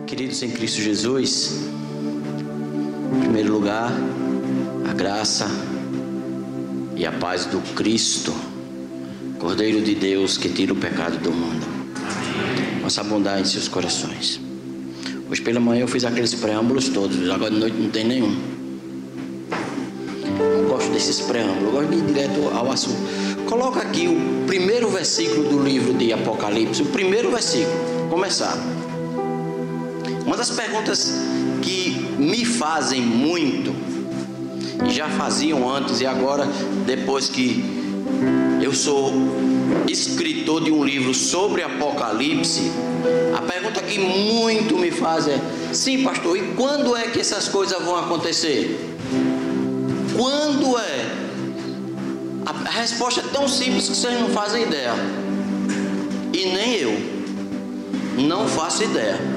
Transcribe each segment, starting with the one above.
Queridos em Cristo Jesus, em primeiro lugar, a graça e a paz do Cristo, Cordeiro de Deus que tira o pecado do mundo. Nossa abundar em seus corações. Hoje pela manhã eu fiz aqueles preâmbulos todos, agora de noite não tem nenhum. Não gosto desses preâmbulos, gosto de ir direto ao assunto. Coloca aqui o primeiro versículo do livro de Apocalipse, o primeiro versículo, começar. Uma das perguntas que me fazem muito, e já faziam antes, e agora, depois que eu sou escritor de um livro sobre Apocalipse, a pergunta que muito me faz é: sim, pastor, e quando é que essas coisas vão acontecer? Quando é? A resposta é tão simples que vocês não fazem ideia. E nem eu. Não faço ideia.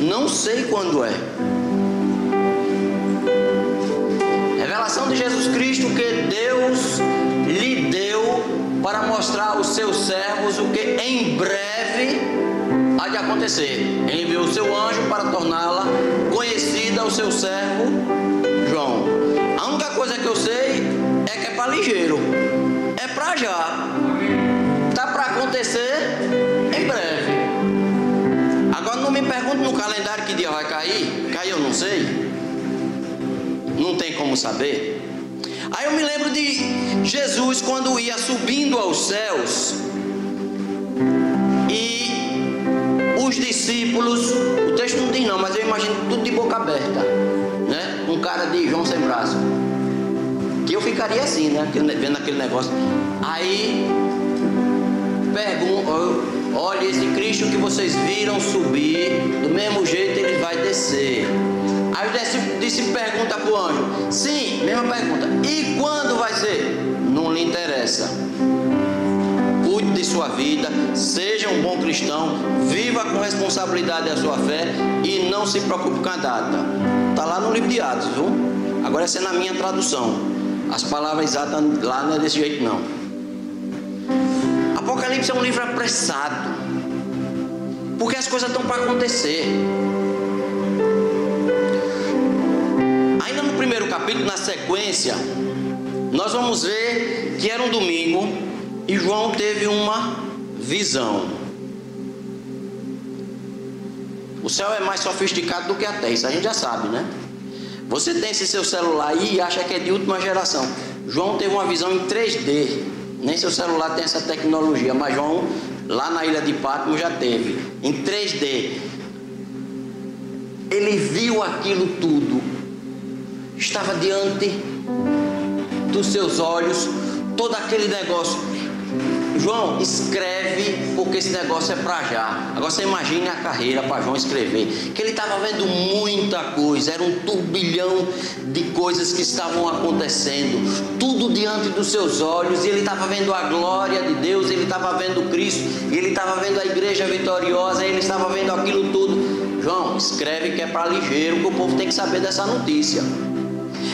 Não sei quando é. Revelação de Jesus Cristo que Deus lhe deu para mostrar aos seus servos o que em breve há de acontecer. Ele enviou o seu anjo para torná-la conhecida ao seu servo João. A única coisa que eu sei é que é para ligeiro. É para já. Tá para acontecer em breve. Me no calendário que dia vai cair. Caiu, eu não sei. Não tem como saber. Aí eu me lembro de Jesus quando ia subindo aos céus e os discípulos, o texto não diz não, mas eu imagino tudo de boca aberta, né? Um cara de João sem braço. Que eu ficaria assim, né? Vendo aquele negócio. Aí pergunto, olha esse Cristo que vocês viram subir, do mesmo jeito ele vai descer. Aí o disse, pergunta para o anjo: Sim, mesma pergunta. E quando vai ser? Não lhe interessa. Cuide de sua vida, seja um bom cristão, viva com responsabilidade a sua fé e não se preocupe com a data. Está lá no livro de Atos, viu? Agora essa é na minha tradução. As palavras exatas lá não é desse jeito não. Apocalipse é um livro apressado. Porque as coisas estão para acontecer. Ainda no primeiro capítulo, na sequência, nós vamos ver que era um domingo e João teve uma visão. O céu é mais sofisticado do que a terra, isso a gente já sabe, né? Você tem esse seu celular aí e acha que é de última geração. João teve uma visão em 3D. Nem seu celular tem essa tecnologia, mas João, lá na ilha de Patmos, já teve. Em 3D. Ele viu aquilo tudo estava diante dos seus olhos todo aquele negócio. João, escreve, porque esse negócio é para já. Agora você imagine a carreira para João escrever. Que ele estava vendo muita coisa, era um turbilhão de coisas que estavam acontecendo, tudo diante dos seus olhos, e ele estava vendo a glória de Deus, ele estava vendo Cristo, ele estava vendo a igreja vitoriosa, ele estava vendo aquilo tudo. João, escreve que é para ligeiro, que o povo tem que saber dessa notícia.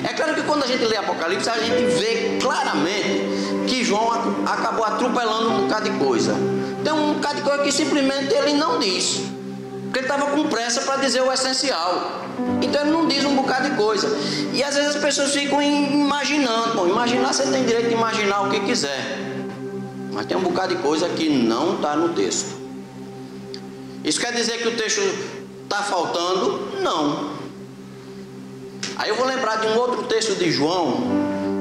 É claro que quando a gente lê Apocalipse, a gente vê claramente que João acabou atropelando um bocado de coisa. Tem um bocado de coisa que simplesmente ele não diz. Porque ele estava com pressa para dizer o essencial. Então ele não diz um bocado de coisa. E às vezes as pessoas ficam imaginando. Bom, imaginar você tem direito de imaginar o que quiser. Mas tem um bocado de coisa que não está no texto. Isso quer dizer que o texto está faltando? Não. Aí eu vou lembrar de um outro texto de João,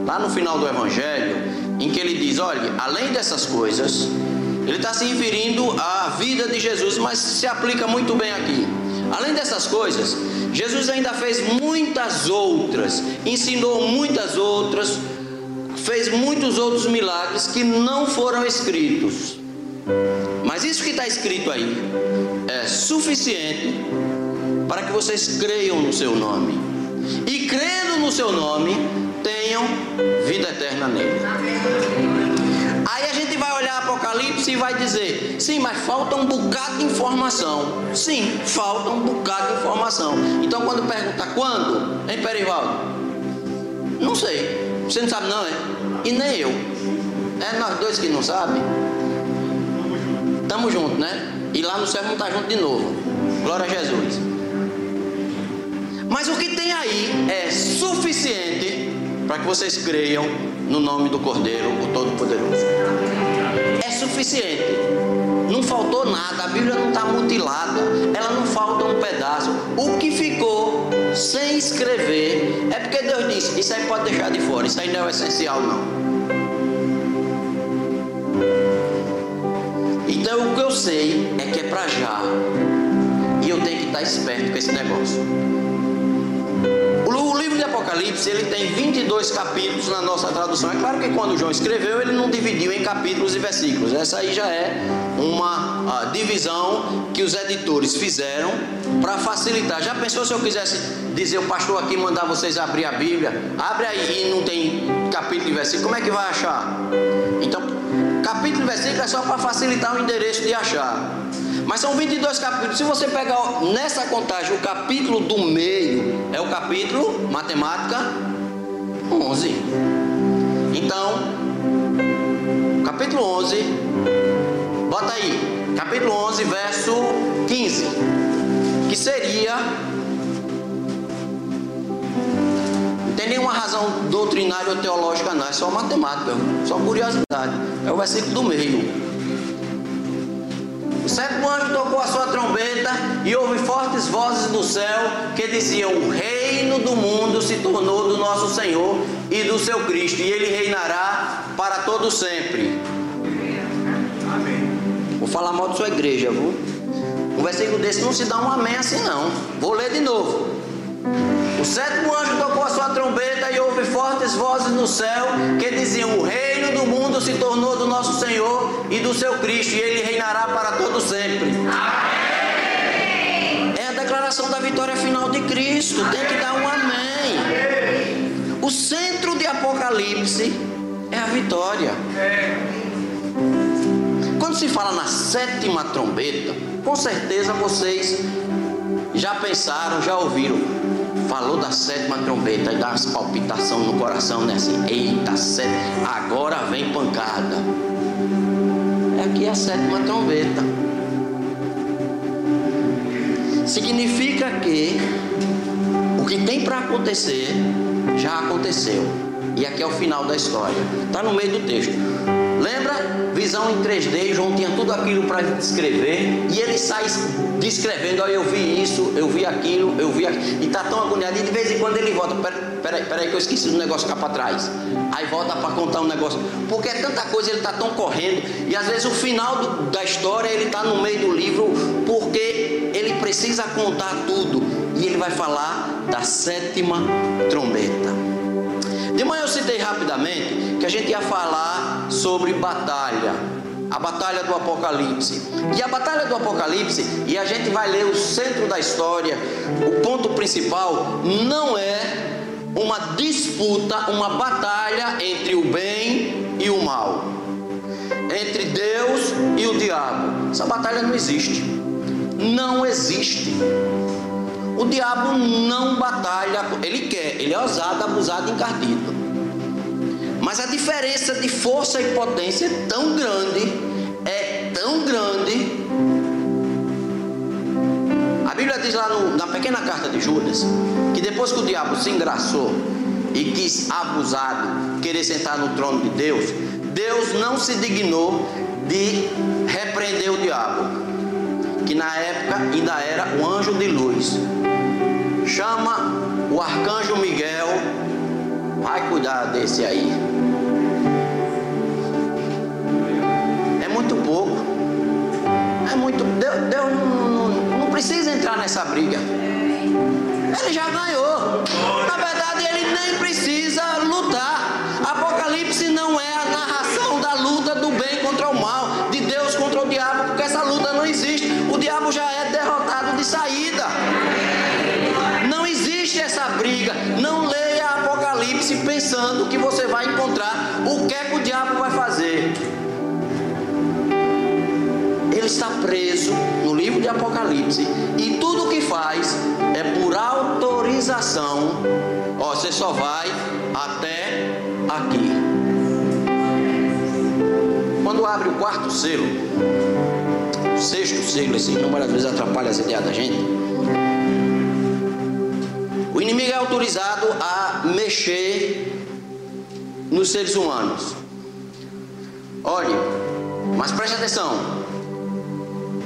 lá no final do Evangelho, em que ele diz: olha, além dessas coisas, ele está se referindo à vida de Jesus, mas se aplica muito bem aqui. Além dessas coisas, Jesus ainda fez muitas outras, ensinou muitas outras, fez muitos outros milagres que não foram escritos. Mas isso que está escrito aí é suficiente para que vocês creiam no seu nome e crendo no seu nome, tenham vida eterna nele. Aí a gente vai olhar Apocalipse e vai dizer: sim, mas falta um bocado de informação. Sim, falta um bocado de informação. Então, quando pergunta quando, hein, Perivaldo? Não sei. Você não sabe, não, é? E nem eu. É nós dois que não sabem. Tamo junto, né? E lá no céu não está junto de novo. Glória a Jesus. Mas o que tem aí é suficiente para que vocês creiam no nome do Cordeiro, o Todo-Poderoso. É suficiente. Não faltou nada, a Bíblia não está mutilada, ela não falta um pedaço. O que ficou sem escrever é porque Deus disse: Isso aí pode deixar de fora, isso aí não é essencial, não. Então o que eu sei é que é para já. E eu tenho que estar esperto com esse negócio. O livro Apocalipse ele tem 22 capítulos na nossa tradução. É claro que quando João escreveu, ele não dividiu em capítulos e versículos. Essa aí já é uma divisão que os editores fizeram para facilitar. Já pensou se eu quisesse dizer o pastor aqui mandar vocês abrir a Bíblia? Abre aí e não tem capítulo e versículo. Como é que vai achar? Então, capítulo e versículo é só para facilitar o endereço de achar. Mas são 22 capítulos. Se você pegar nessa contagem o capítulo do meio, é o capítulo matemática 11. Então, capítulo 11, bota aí, capítulo 11, verso 15, que seria não tem nenhuma razão doutrinária ou teológica, não, é só matemática, só curiosidade. É o versículo do meio. O sétimo anjo tocou a sua trombeta e houve fortes vozes do céu que diziam: O reino do mundo se tornou do nosso Senhor e do seu Cristo, e ele reinará para todo sempre. Amém. Vou falar mal de sua igreja, viu? Um versículo desse não se dá um amém assim, não. Vou ler de novo. O sétimo anjo tocou a sua trombeta e houve fortes vozes no céu que diziam: O reino mundo se tornou do nosso Senhor e do seu Cristo, e ele reinará para todo sempre. Amém. É a declaração da vitória final de Cristo. Tem que dar um amém. O centro de Apocalipse é a vitória. Quando se fala na sétima trombeta, com certeza vocês já pensaram, já ouviram falou da sétima trombeta e dá umas palpitação no coração, né? Assim, eita, sétima, agora vem pancada. É aqui a sétima trombeta. Significa que o que tem para acontecer já aconteceu. E aqui é o final da história. Está no meio do texto. Lembra? Visão em 3D, João tinha tudo aquilo para descrever e ele sai descrevendo, olha, eu vi isso, eu vi aquilo, eu vi aquilo, e está tão agoniado, e de vez em quando ele volta, peraí, peraí que eu esqueci do negócio ficar para trás. Aí volta para contar um negócio, porque é tanta coisa, ele está tão correndo, e às vezes o final do, da história ele está no meio do livro, porque ele precisa contar tudo, e ele vai falar da sétima trombeta. De manhã eu citei rapidamente que a gente ia falar sobre batalha, a batalha do Apocalipse. E a batalha do Apocalipse, e a gente vai ler o centro da história, o ponto principal não é uma disputa, uma batalha entre o bem e o mal, entre Deus e o diabo. Essa batalha não existe. Não existe. O diabo não batalha, ele quer, ele é ousado, abusado, encardido. Mas a diferença de força e potência é tão grande, é tão grande. A Bíblia diz lá no, na pequena carta de Judas que depois que o diabo se engraçou e quis abusado querer sentar no trono de Deus, Deus não se dignou de repreender o diabo que na época ainda era o anjo de luz. Chama o arcanjo Miguel, vai cuidar desse aí. Pouco. É muito. Deus, Deus não, não, não precisa entrar nessa briga. Ele já ganhou. Na verdade, ele nem precisa lutar. Apocalipse não é a narração da luta do bem contra o mal, de Deus contra o diabo, porque essa luta não existe. O diabo já é derrotado de saída. Não existe essa briga. Não leia Apocalipse pensando que você vai encontrar o que é que o diabo Ele está preso no livro de Apocalipse e tudo o que faz é por autorização. Ó, você só vai até aqui. Quando abre o quarto selo, sexto selo, esse número às vezes atrapalha as ideias da gente. O inimigo é autorizado a mexer nos seres humanos. Olhe, mas preste atenção.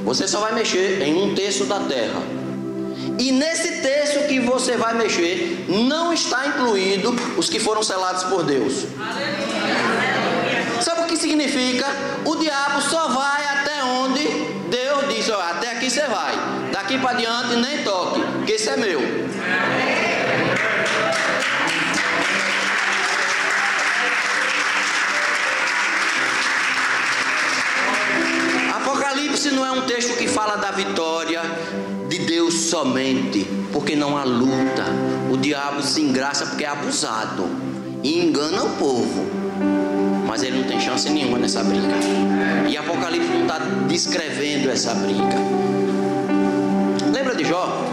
Você só vai mexer em um terço da terra. E nesse terço que você vai mexer, não está incluído os que foram selados por Deus. Sabe o que significa? O diabo só vai até onde Deus diz: ó, até aqui você vai. Daqui para diante nem toque, porque esse é meu. Um texto que fala da vitória de Deus somente, porque não há luta. O diabo se engraça porque é abusado e engana o povo, mas ele não tem chance nenhuma nessa briga. E Apocalipse não está descrevendo essa briga. Lembra de Jó?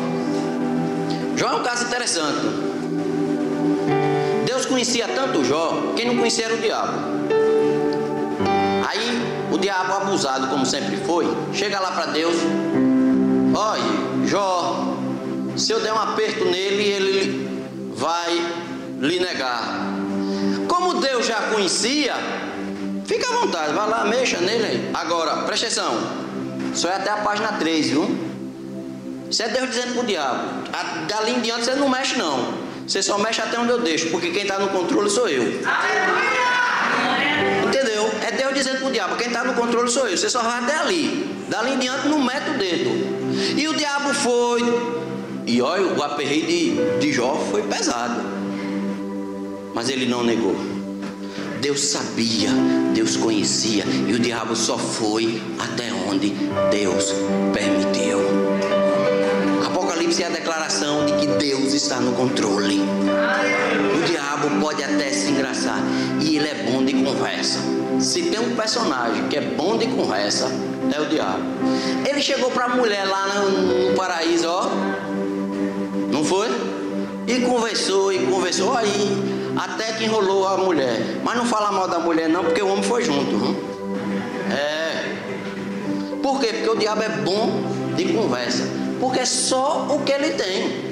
Jó é um caso interessante. Deus conhecia tanto Jó, quem não conhecia era o diabo. Aí o diabo abusado, como sempre foi, chega lá para Deus, olha, Jó, se eu der um aperto nele, ele vai lhe negar. Como Deus já conhecia, fica à vontade, vai lá, mexa nele. Agora, presta atenção, só é até a página 3, viu? Isso é Deus dizendo para o diabo. Dali em diante você não mexe, não. Você só mexe até onde eu deixo, porque quem está no controle sou eu. Entendeu? Dizendo para o diabo: quem está no controle sou eu. Você só vai até ali. Dali em diante não mete o dedo. E o diabo foi. E olha, o aperreio de, de Jó foi pesado. Mas ele não negou. Deus sabia, Deus conhecia, e o diabo só foi até onde Deus permitiu. Apocalipse é a declaração de que Deus está no controle. O diabo pode até se engraçar, e ele é bom de conversa. Se tem um personagem que é bom de conversa, é o diabo. Ele chegou para a mulher lá no, no paraíso, ó. Não foi? E conversou e conversou aí até que enrolou a mulher. Mas não fala mal da mulher não, porque o homem foi junto. Hein? É. Por quê? Porque o diabo é bom de conversa. Porque é só o que ele tem.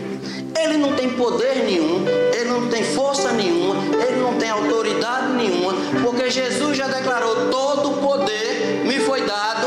Ele não tem poder nenhum, ele não tem força nenhuma, ele não tem autoridade nenhuma, porque Jesus já declarou: todo o poder me foi dado.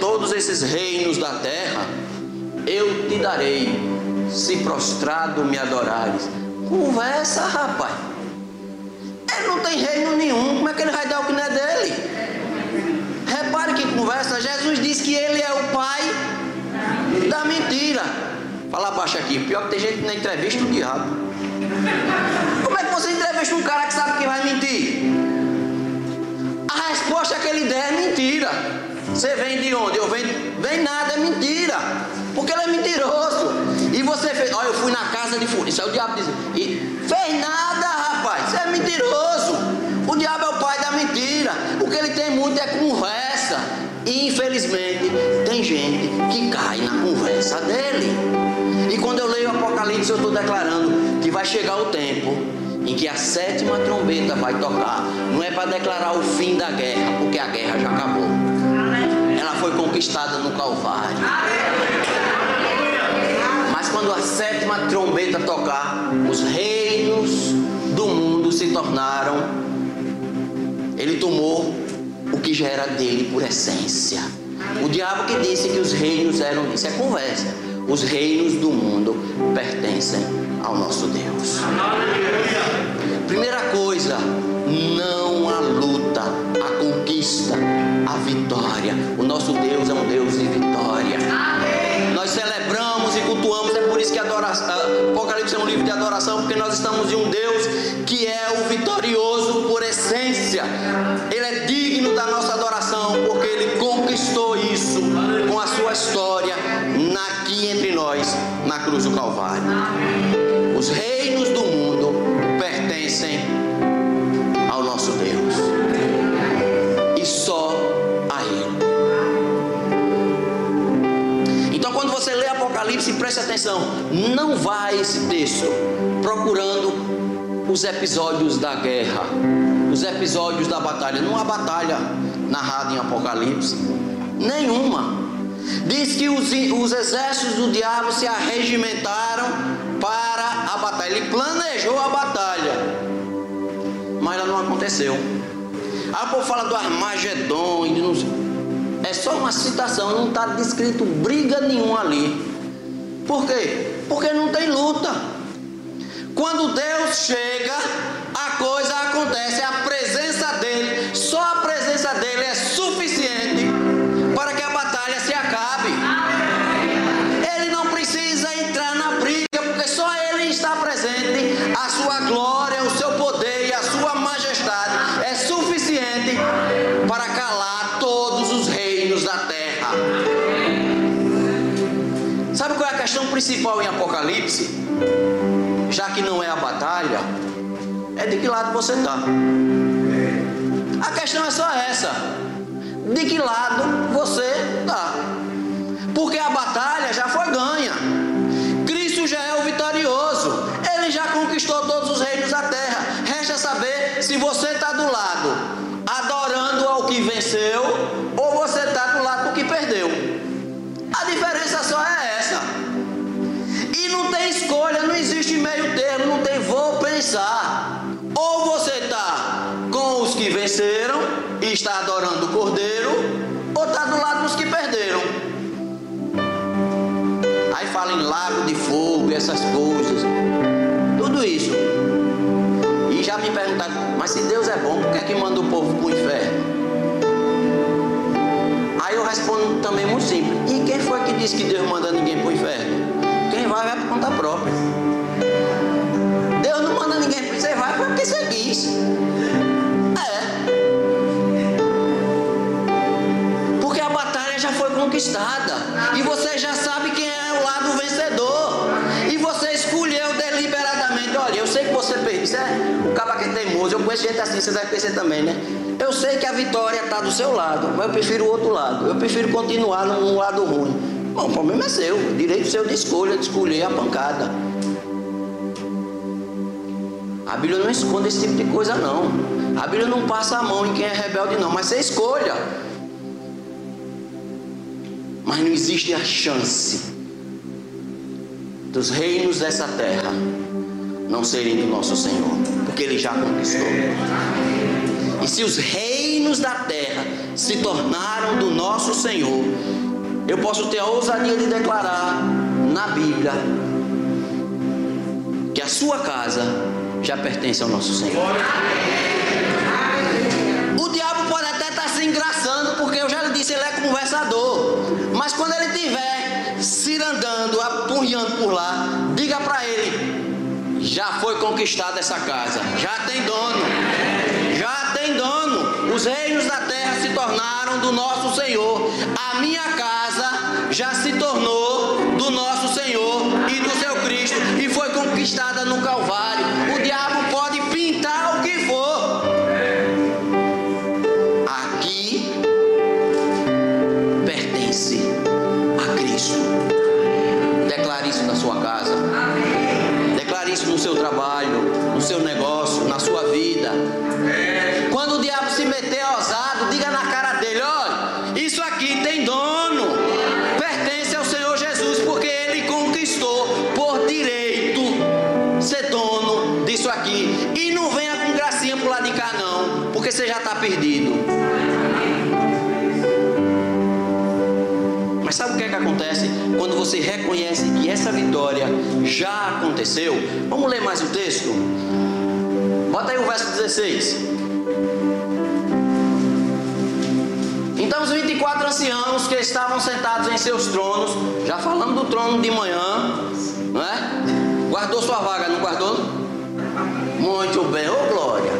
Todos esses reinos da terra? Eu te darei, se prostrado me adorares. Conversa, rapaz. Ele não tem reino nenhum, como é que ele vai dar o que não é dele? Repare que conversa, Jesus diz que ele é o pai da mentira. Fala baixo aqui, pior que tem gente na entrevista o diabo. Como é que você entrevista um cara que sabe que vai mentir? A resposta que ele der é mentira. Você vem de onde? Eu venho. Vem nada, é mentira. Porque ele é mentiroso. E você fez. Olha, eu fui na casa de fulano. Isso é o diabo dizendo. E fez nada, rapaz. Você é mentiroso. O diabo é o pai da mentira. O que ele tem muito é conversa. E infelizmente tem gente que cai na conversa dele. E quando eu leio o Apocalipse, eu estou declarando que vai chegar o tempo em que a sétima trombeta vai tocar. Não é para declarar o fim da guerra, porque a guerra já acabou. Foi conquistada no Calvário. Mas quando a sétima trombeta tocar, os reinos do mundo se tornaram. Ele tomou o que já era dele por essência. O diabo que disse que os reinos eram. Isso é conversa. Os reinos do mundo pertencem ao nosso Deus. Primeira coisa, não O nosso Deus é um Deus de vitória. Amém. Nós celebramos e cultuamos, é por isso que adoração, ah, Apocalipse é um livro de adoração, porque nós estamos de um Deus que é o vitorioso por essência. Ele é digno da nossa adoração, porque ele conquistou isso com a sua história aqui entre nós, na cruz do Calvário. Amém. Os reinos do mundo pertencem preste atenção. Não vai esse texto procurando os episódios da guerra, os episódios da batalha. Não há batalha narrada em Apocalipse. Nenhuma. Diz que os, os exércitos do diabo se arregimentaram para a batalha. Ele planejou a batalha, mas ela não aconteceu. Aí o povo fala do Armagedon. É só uma citação, não está descrito briga nenhuma ali. Por quê? Porque não tem luta. Quando Deus chega, a coisa acontece, a de que lado você está. A questão é só essa: de que lado você está. Porque a batalha já foi ganha. Cristo já é o vitorioso. Ele já conquistou todos os reinos da terra. Resta saber se você está do lado adorando ao que venceu ou você está do lado do que perdeu. A diferença só é essa. E não tem escolha, não existe meio termo, não tem vou pensar. Venceram e está adorando o Cordeiro, ou está do lado dos que perderam. Aí fala em lago de fogo, essas coisas, tudo isso. E já me perguntaram, mas se Deus é bom, por que é que manda o povo para o inferno? Aí eu respondo também muito simples. E quem foi que disse que Deus manda ninguém para o inferno? Quem vai, vai por conta própria. Deus não manda ninguém para você vai porque você quis. Conquistada. E você já sabe quem é o lado vencedor. E você escolheu deliberadamente. Olha, eu sei que você fez. É, o cabo que é teimoso. Eu conheço gente assim, você deve conhecer também, né? Eu sei que a vitória está do seu lado, mas eu prefiro o outro lado. Eu prefiro continuar num lado ruim. Bom, o problema é seu, o direito seu de escolha, de escolher a pancada. A Bíblia não esconde esse tipo de coisa, não. A Bíblia não passa a mão em quem é rebelde, não. Mas você escolha. Mas não existe a chance dos reinos dessa terra não serem do nosso Senhor, porque Ele já conquistou. E se os reinos da terra se tornaram do nosso Senhor, eu posso ter a ousadia de declarar na Bíblia que a sua casa já pertence ao nosso Senhor. O diabo pode até estar se engraçando, porque eu já lhe disse, ele é conversador. Mas quando ele estiver cirandando, apunhando por lá, diga para ele: já foi conquistada essa casa, já tem dono, já tem dono. Os reinos da terra se tornaram do nosso Senhor. A minha casa já se tornou do nosso Senhor e do seu Cristo e foi conquistada no Calvário. Sua casa. Declare isso no seu trabalho, no seu negócio, na sua vida. Reconhece que essa vitória já aconteceu? Vamos ler mais o texto? Bota aí o verso 16. Então os 24 anciãos que estavam sentados em seus tronos, já falando do trono de manhã, não é? Guardou sua vaga, não guardou? Muito bem, ô oh glória.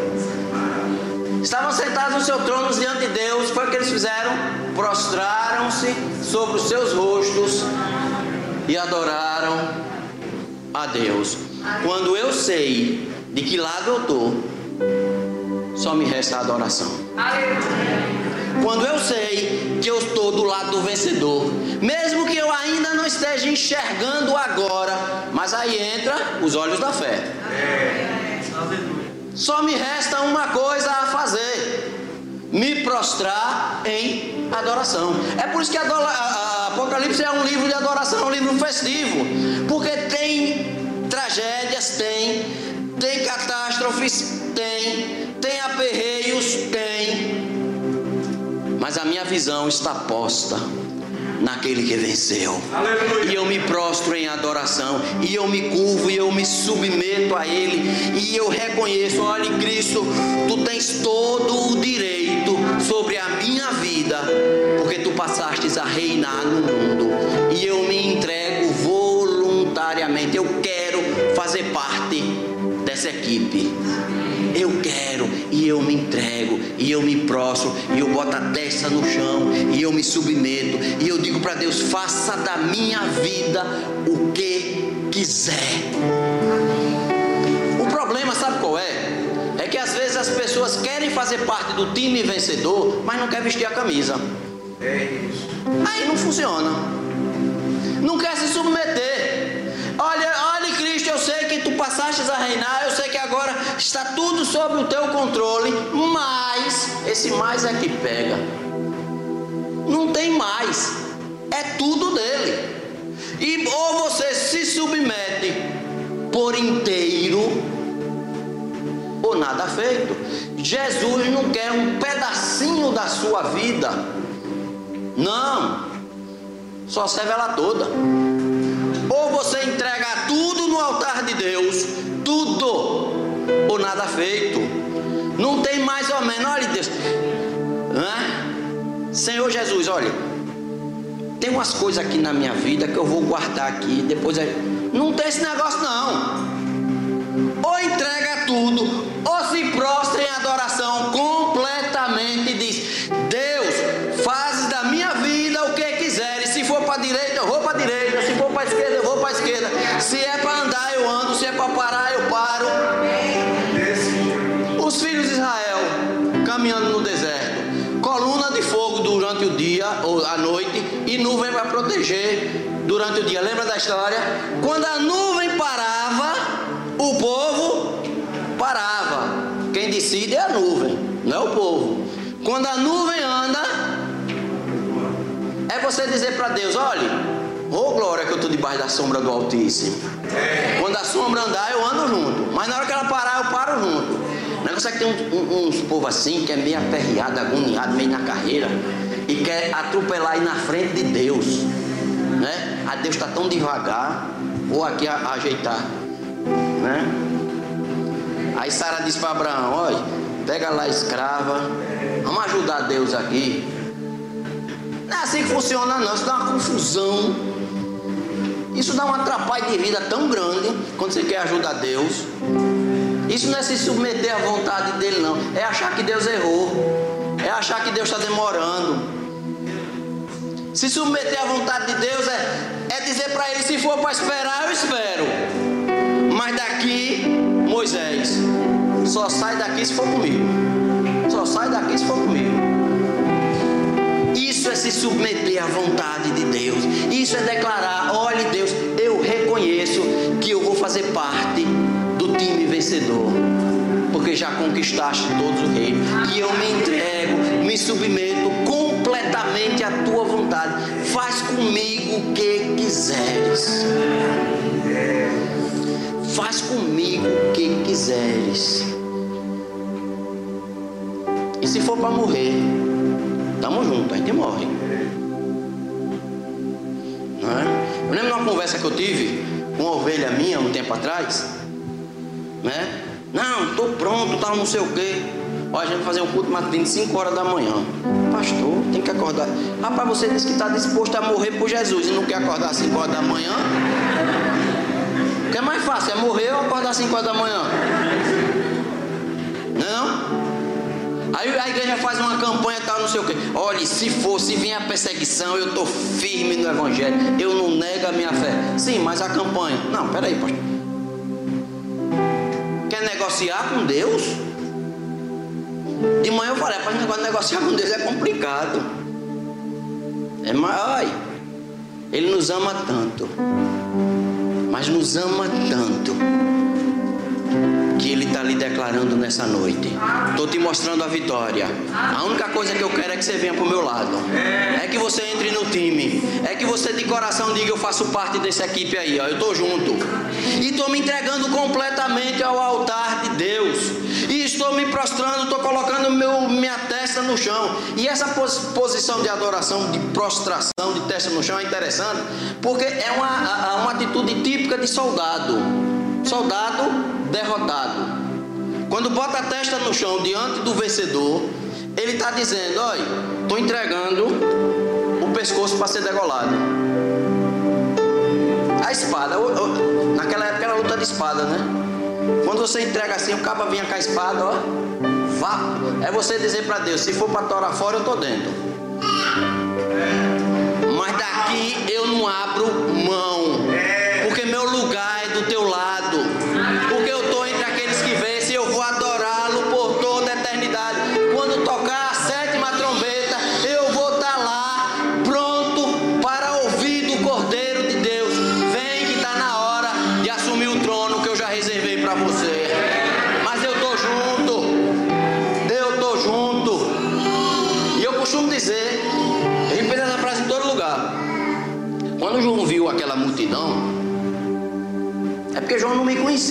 estavam sentados no seu trono diante de Deus, foi o que eles fizeram? Prostraram-se sobre os seus rostos e adoraram a Deus. Quando eu sei de que lado eu estou, só me resta a adoração. Quando eu sei que eu estou do lado do vencedor, mesmo que eu ainda não esteja enxergando agora, mas aí entra os olhos da fé. Só me resta uma coisa a fazer: me prostrar em adoração. É por isso que a, a Apocalipse é um livro de adoração, um livro festivo, porque tem tragédias, tem, tem catástrofes, tem, tem aperreios, tem, mas a minha visão está posta naquele que venceu. Aleluia. E eu me prostro em adoração, e eu me curvo, e eu me submeto a Ele, e eu reconheço: olha, Cristo, tu tens todo o direito sobre a minha vida, porque tu passastes a reinar no mundo, e eu me entrego voluntariamente. Eu quero fazer parte dessa equipe. Eu quero e eu me entrego e eu me prostro e eu boto a testa no chão e eu me submeto e eu digo para Deus: faça da minha vida o que quiser. O problema, sabe qual? É pessoas querem fazer parte do time vencedor, mas não quer vestir a camisa. É isso. Aí não funciona. Não quer se submeter. Olha, olha, Cristo, eu sei que tu passaste a reinar, eu sei que agora está tudo sob o teu controle, mas esse mais é que pega. Não tem mais, é tudo dele. E ou você se submete por inteiro, ou nada feito. Jesus não quer um pedacinho da sua vida. Não. Só serve ela toda. Ou você entrega tudo no altar de Deus, tudo, ou nada feito. Não tem mais ou menos, olha Deus. Hã? Senhor Jesus, olha, tem umas coisas aqui na minha vida que eu vou guardar aqui, depois não tem esse negócio não. Ou entrega tudo, para proteger durante o dia. Lembra da história? Quando a nuvem parava, o povo parava. Quem decide é a nuvem, não é o povo. Quando a nuvem anda, é você dizer para Deus: olhe, ô oh, glória que eu estou debaixo da sombra do Altíssimo. Quando a sombra andar, eu ando junto. Mas na hora que ela parar, eu paro junto. O negócio é que tem uns, uns povos assim que é meio aperreado, agoniado, meio na carreira e quer atropelar aí na frente de Deus. Né? A Deus está tão devagar, ou aqui a, a ajeitar. Né? Aí Sara disse para Abraão: olha, pega lá a escrava, vamos ajudar Deus aqui. Não é assim que funciona, não. Isso dá uma confusão. Isso dá um atrapalho de vida tão grande quando você quer ajudar Deus. Isso não é se submeter à vontade dele, não. É achar que Deus errou. É achar que Deus está demorando. Se submeter à vontade de Deus é, é dizer para ele: se for para esperar, eu espero. Mas daqui, Moisés, só sai daqui se for comigo. Só sai daqui se for comigo. Isso é se submeter à vontade de Deus. Isso é declarar: olhe, Deus, eu reconheço que eu vou fazer parte do time vencedor. Porque já conquistaste todos o reino. E eu me entrego, me submeto completamente à tua vontade. Faz comigo o que quiseres. Faz comigo o que quiseres. E se for para morrer, Estamos juntos, a gente morre. Não é? Eu lembro de uma conversa que eu tive com uma ovelha minha um tempo atrás. Né? Não, estou pronto, tal, não sei o quê. Ó, a gente vai fazer um culto matutino 5 horas da manhã. Pastor, tem que acordar. Rapaz, você disse que está disposto a morrer por Jesus e não quer acordar às 5 horas da manhã? O que é mais fácil? É morrer ou acordar às 5 horas da manhã? Não? Aí a igreja faz uma campanha tal, não sei o quê. Olha, se for, se vier a perseguição, eu estou firme no Evangelho. Eu não nego a minha fé. Sim, mas a campanha. Não, peraí, pastor. Quer negociar com Deus? De manhã eu falei, para negócio negociar com Deus é complicado. É mais, Ele nos ama tanto, mas nos ama tanto que Ele está lhe declarando nessa noite. Estou te mostrando a vitória. A única coisa que eu quero é que você venha para o meu lado. É que você entre no time. É que você de coração diga: Eu faço parte dessa equipe aí. Ó, eu estou junto. E estou me entregando completamente ao altar de Deus. E estou me prostrando, estou colocando meu, minha testa no chão. E essa posição de adoração, de prostração, de testa no chão é interessante, porque é uma, uma atitude típica de soldado. Soldado derrotado. Quando bota a testa no chão diante do vencedor, ele está dizendo: Olha, estou entregando o pescoço para ser degolado. A espada, naquela época era luta de espada, né? Quando você entrega assim, o cabo vinha com a espada, ó, vá. É você dizer para Deus: Se for para torar fora, eu estou dentro. Mas daqui eu não abro mão,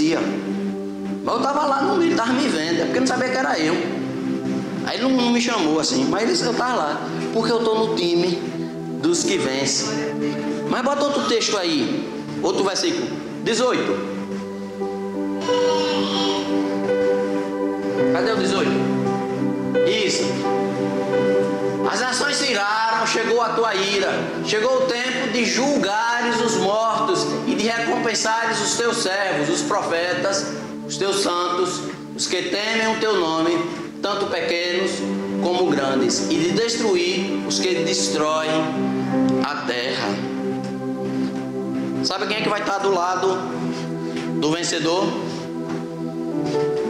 conhecia. Mas eu estava lá no meio, estava me vendo, é porque não sabia que era eu. Aí ele não, não me chamou assim, mas ele eu estava lá, porque eu estou no time dos que vencem. Mas bota outro texto aí, outro versículo, 18. Cadê o 18? Isso. As nações se iraram, chegou a tua ira, chegou o tempo de julgares os mortos recompensares os teus servos, os profetas, os teus santos, os que temem o teu nome, tanto pequenos como grandes, e de destruir os que destroem a terra. Sabe quem é que vai estar do lado do vencedor?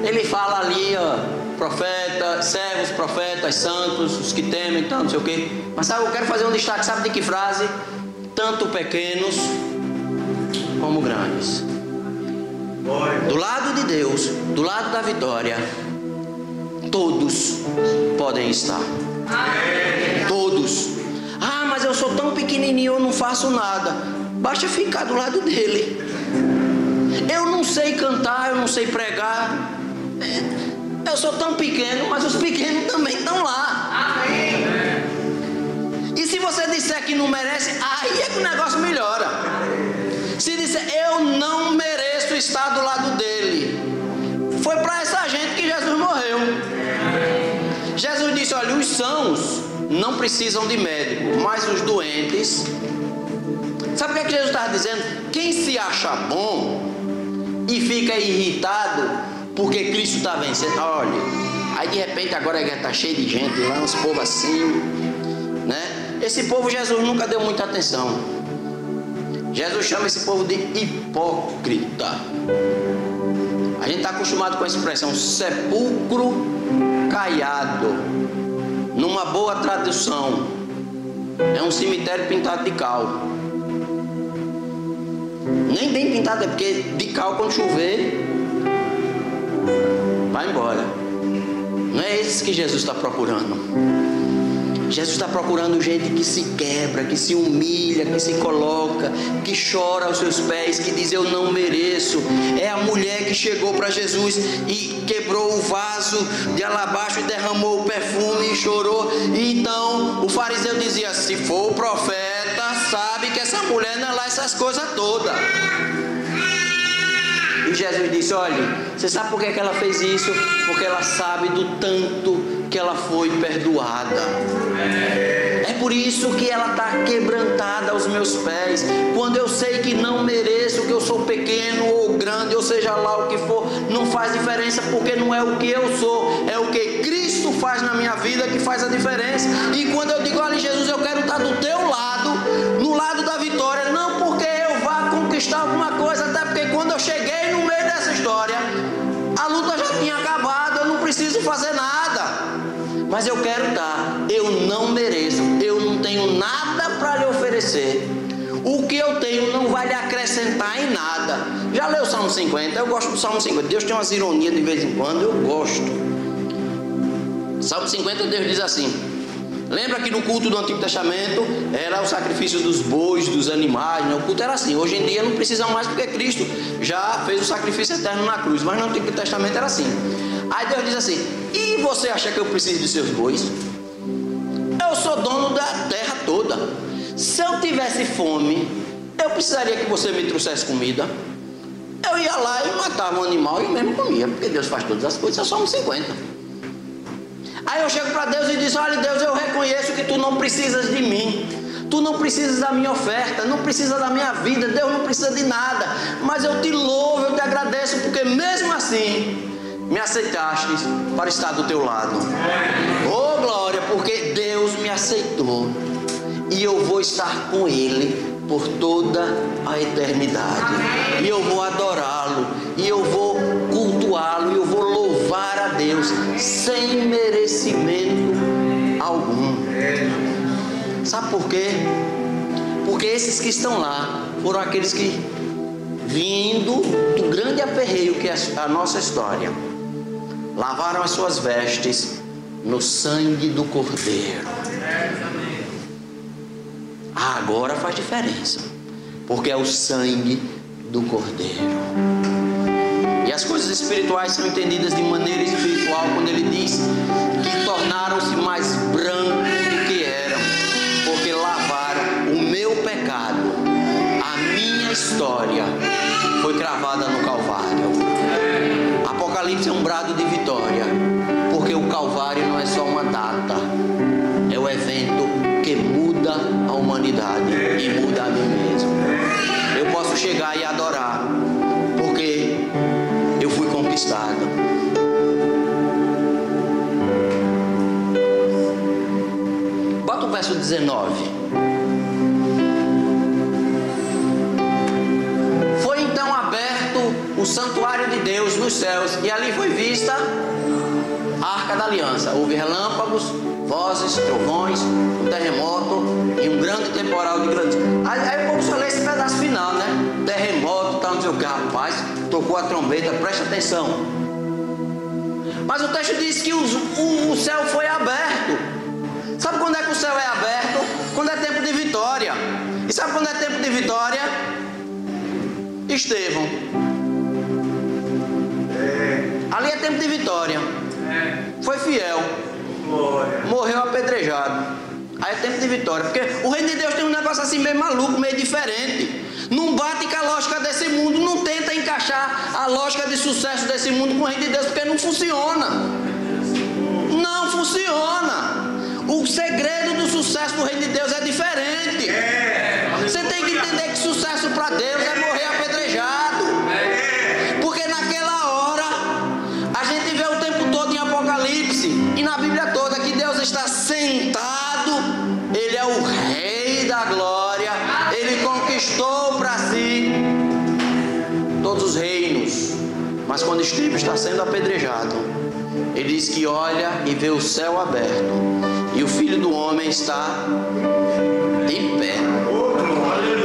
Ele fala ali, ó profetas, servos, profetas, santos, os que temem, tanto, não sei o quê. Mas sabe, eu quero fazer um destaque, sabe de que frase? Tanto pequenos como grandes. Do lado de Deus, do lado da vitória, todos podem estar. Todos. Ah, mas eu sou tão pequenininho, eu não faço nada. Basta ficar do lado dele. Eu não sei cantar, eu não sei pregar. Eu sou tão pequeno, mas os pequenos também estão lá. Amém. E se você disser que não merece, aí é que o negócio melhora. Se disser eu não mereço estar do lado dele, foi para essa gente que Jesus morreu. Jesus disse: olha, os sãos não precisam de médico, mas os doentes. Sabe o que, é que Jesus estava dizendo? Quem se acha bom e fica irritado porque Cristo está vencendo. Olha, aí de repente agora está cheio de gente lá, uns povos assim, né? Esse povo Jesus nunca deu muita atenção. Jesus chama esse povo de hipócrita. A gente está acostumado com a expressão sepulcro caiado. Numa boa tradução, é um cemitério pintado de cal. Nem bem pintado, é porque de cal quando chover vai embora. Não é esse que Jesus está procurando. Jesus está procurando gente que se quebra, que se humilha, que se coloca, que chora aos seus pés, que diz: Eu não mereço. É a mulher que chegou para Jesus e quebrou o vaso de alabastro e derramou o perfume e chorou. E então o fariseu dizia: Se for o profeta, sabe que essa mulher não é lá essas coisas todas. Jesus disse: Olha, você sabe por que, ela fez isso? Porque ela sabe do tanto que ela foi perdoada. É por isso que ela está quebrantada aos meus pés. Quando eu sei que não mereço, que eu sou pequeno ou grande, ou seja lá o que for, não faz diferença, porque não é o que eu sou, é o que Cristo faz na minha vida que faz a diferença. E quando eu digo, olha Jesus, eu quero estar do teu lado, no lado da vitória, não porque eu vá conquistar alguma coisa, Mas eu quero estar, eu não mereço, eu não tenho nada para lhe oferecer. O que eu tenho não vai lhe acrescentar em nada. Já leu o Salmo 50? Eu gosto do Salmo 50. Deus tem umas ironias de vez em quando, eu gosto. Salmo 50, Deus diz assim: Lembra que no culto do Antigo Testamento era o sacrifício dos bois, dos animais, né? o culto era assim. Hoje em dia não precisa mais porque Cristo já fez o sacrifício eterno na cruz, mas no Antigo Testamento era assim. Aí Deus diz assim: E você acha que eu preciso de seus bois? Eu sou dono da terra toda. Se eu tivesse fome, eu precisaria que você me trouxesse comida. Eu ia lá e matava um animal e mesmo comia, porque Deus faz todas as coisas, só somos 50. Aí eu chego para Deus e digo: Olha, Deus, eu reconheço que tu não precisas de mim. Tu não precisas da minha oferta, não precisa da minha vida, Deus não precisa de nada. Mas eu te louvo, eu te agradeço, porque mesmo assim me aceitaste para estar do teu lado. Oh glória, porque Deus me aceitou e eu vou estar com Ele por toda a eternidade. E eu vou adorá-lo, e eu vou cultuá-lo, e eu vou louvar a Deus sem merecimento algum. Sabe por quê? Porque esses que estão lá foram aqueles que, vindo do grande aperreio que é a nossa história, lavaram as suas vestes no sangue do Cordeiro agora faz diferença, porque é o sangue do Cordeiro. E as coisas espirituais são entendidas de maneira espiritual quando ele diz que tornaram-se mais brancos do que eram, porque lavaram o meu pecado, a minha história foi cravada no Calvário. Apocalipse é um brado de vitória, porque o Calvário não é só uma data, é o evento que muda a humanidade e muda a mim mesmo. Eu posso chegar e adorar, porque eu fui conquistado. Bota o verso 19. Santuário de Deus nos céus, e ali foi vista a arca da aliança. Houve relâmpagos, vozes, trovões, um terremoto e um grande temporal de grande. Aí, aí o só esse pedaço final, né? Terremoto, tal, não sei o que, rapaz, tocou a trombeta, presta atenção. Mas o texto diz que o, o, o céu foi aberto. Sabe quando é que o céu é aberto? Quando é tempo de vitória. E sabe quando é tempo de vitória? Estevão. Ali é tempo de vitória. É. Foi fiel. Morreu apedrejado. Aí é tempo de vitória. Porque o reino de Deus tem um negócio assim meio maluco, meio diferente. Não bate com a lógica desse mundo. Não tenta encaixar a lógica de sucesso desse mundo com o reino de Deus, porque não funciona. Não funciona. O segredo do sucesso do reino de Deus é diferente. Você tem que entender que sucesso para Deus é conquistou para si todos os reinos. Mas quando Esteve está sendo apedrejado, ele diz que olha e vê o céu aberto e o filho do homem está de pé.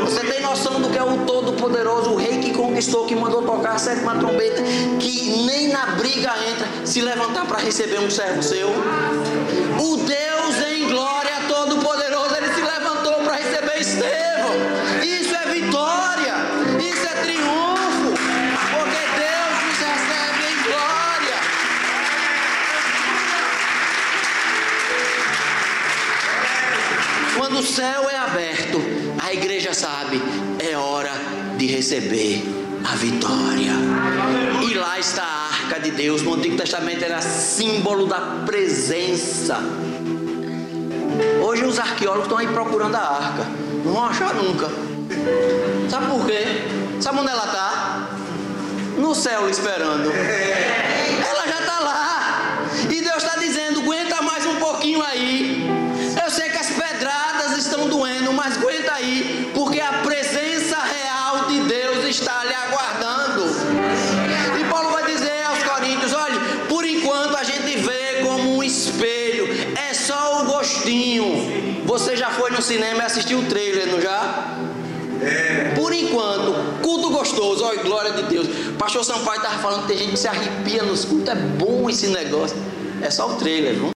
Você tem noção do que é o Todo-Poderoso, o rei que conquistou, que mandou tocar a sétima trombeta, que nem na briga entra, se levantar para receber um servo seu? O Deus em glória céu é aberto, a igreja sabe, é hora de receber a vitória. E lá está a arca de Deus. No Antigo Testamento era símbolo da presença. Hoje os arqueólogos estão aí procurando a arca. Não vão achar nunca. Sabe por quê? Sabe onde ela está? No céu esperando. Ela já está lá. Cinema e assistir o trailer, não já? É. Por enquanto, culto gostoso, olha, glória de Deus. Pastor Sampaio estava falando que tem gente que se arrepia nos cultos, é bom esse negócio. É só o trailer, viu?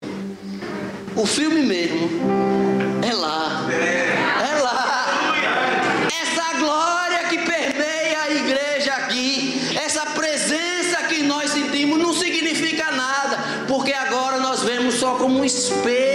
O filme mesmo é lá. É lá. Essa glória que permeia a igreja aqui, essa presença que nós sentimos, não significa nada, porque agora nós vemos só como um espelho,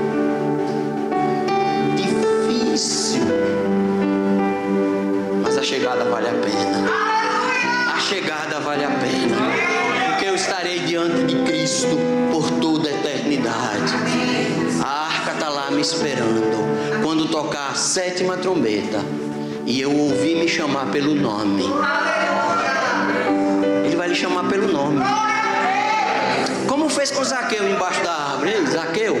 diante de Cristo por toda a eternidade. A arca está lá me esperando. Quando tocar a sétima trombeta e eu ouvir me chamar pelo nome, Ele vai lhe chamar pelo nome. Como fez com Zaqueu embaixo da árvore? Zaqueu,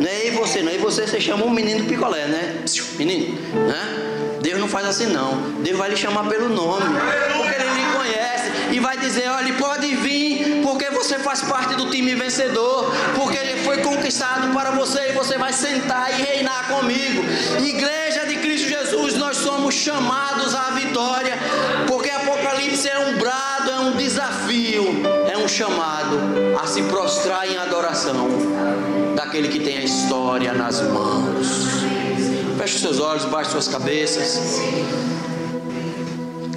não é eu você, não é você, você chama um menino picolé, né? Menino, né? Deus não faz assim não. Deus vai lhe chamar pelo nome, porque ele lhe conhece e vai dizer: olha, pode vir, você faz parte do time vencedor, porque ele foi conquistado para você e você vai sentar e reinar comigo. Igreja de Cristo Jesus, nós somos chamados à vitória, porque Apocalipse é um brado, é um desafio, é um chamado a se prostrar em adoração daquele que tem a história nas mãos. Feche seus olhos, baixe suas cabeças.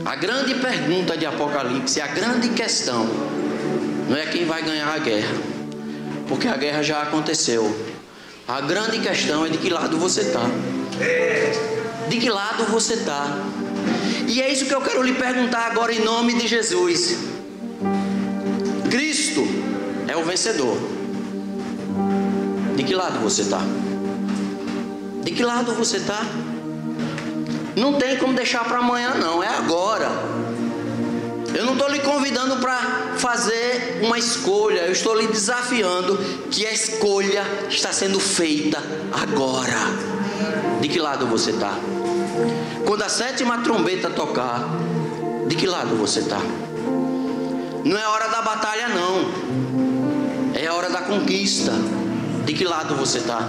A grande pergunta de Apocalipse, a grande questão, não é quem vai ganhar a guerra, porque a guerra já aconteceu. A grande questão é de que lado você está. De que lado você está. E é isso que eu quero lhe perguntar agora em nome de Jesus. Cristo é o vencedor. De que lado você está? De que lado você está? Não tem como deixar para amanhã, não, é agora. Eu não estou lhe convidando para fazer uma escolha, eu estou lhe desafiando que a escolha está sendo feita agora. De que lado você está? Quando a sétima trombeta tocar, de que lado você está? Não é hora da batalha, não, é hora da conquista. De que lado você está?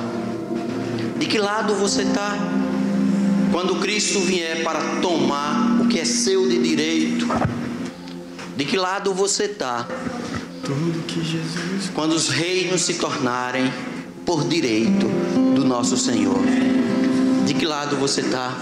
De que lado você está? Quando Cristo vier para tomar o que é seu de direito, de que lado você está? Quando os reinos se tornarem por direito do nosso Senhor, de que lado você está?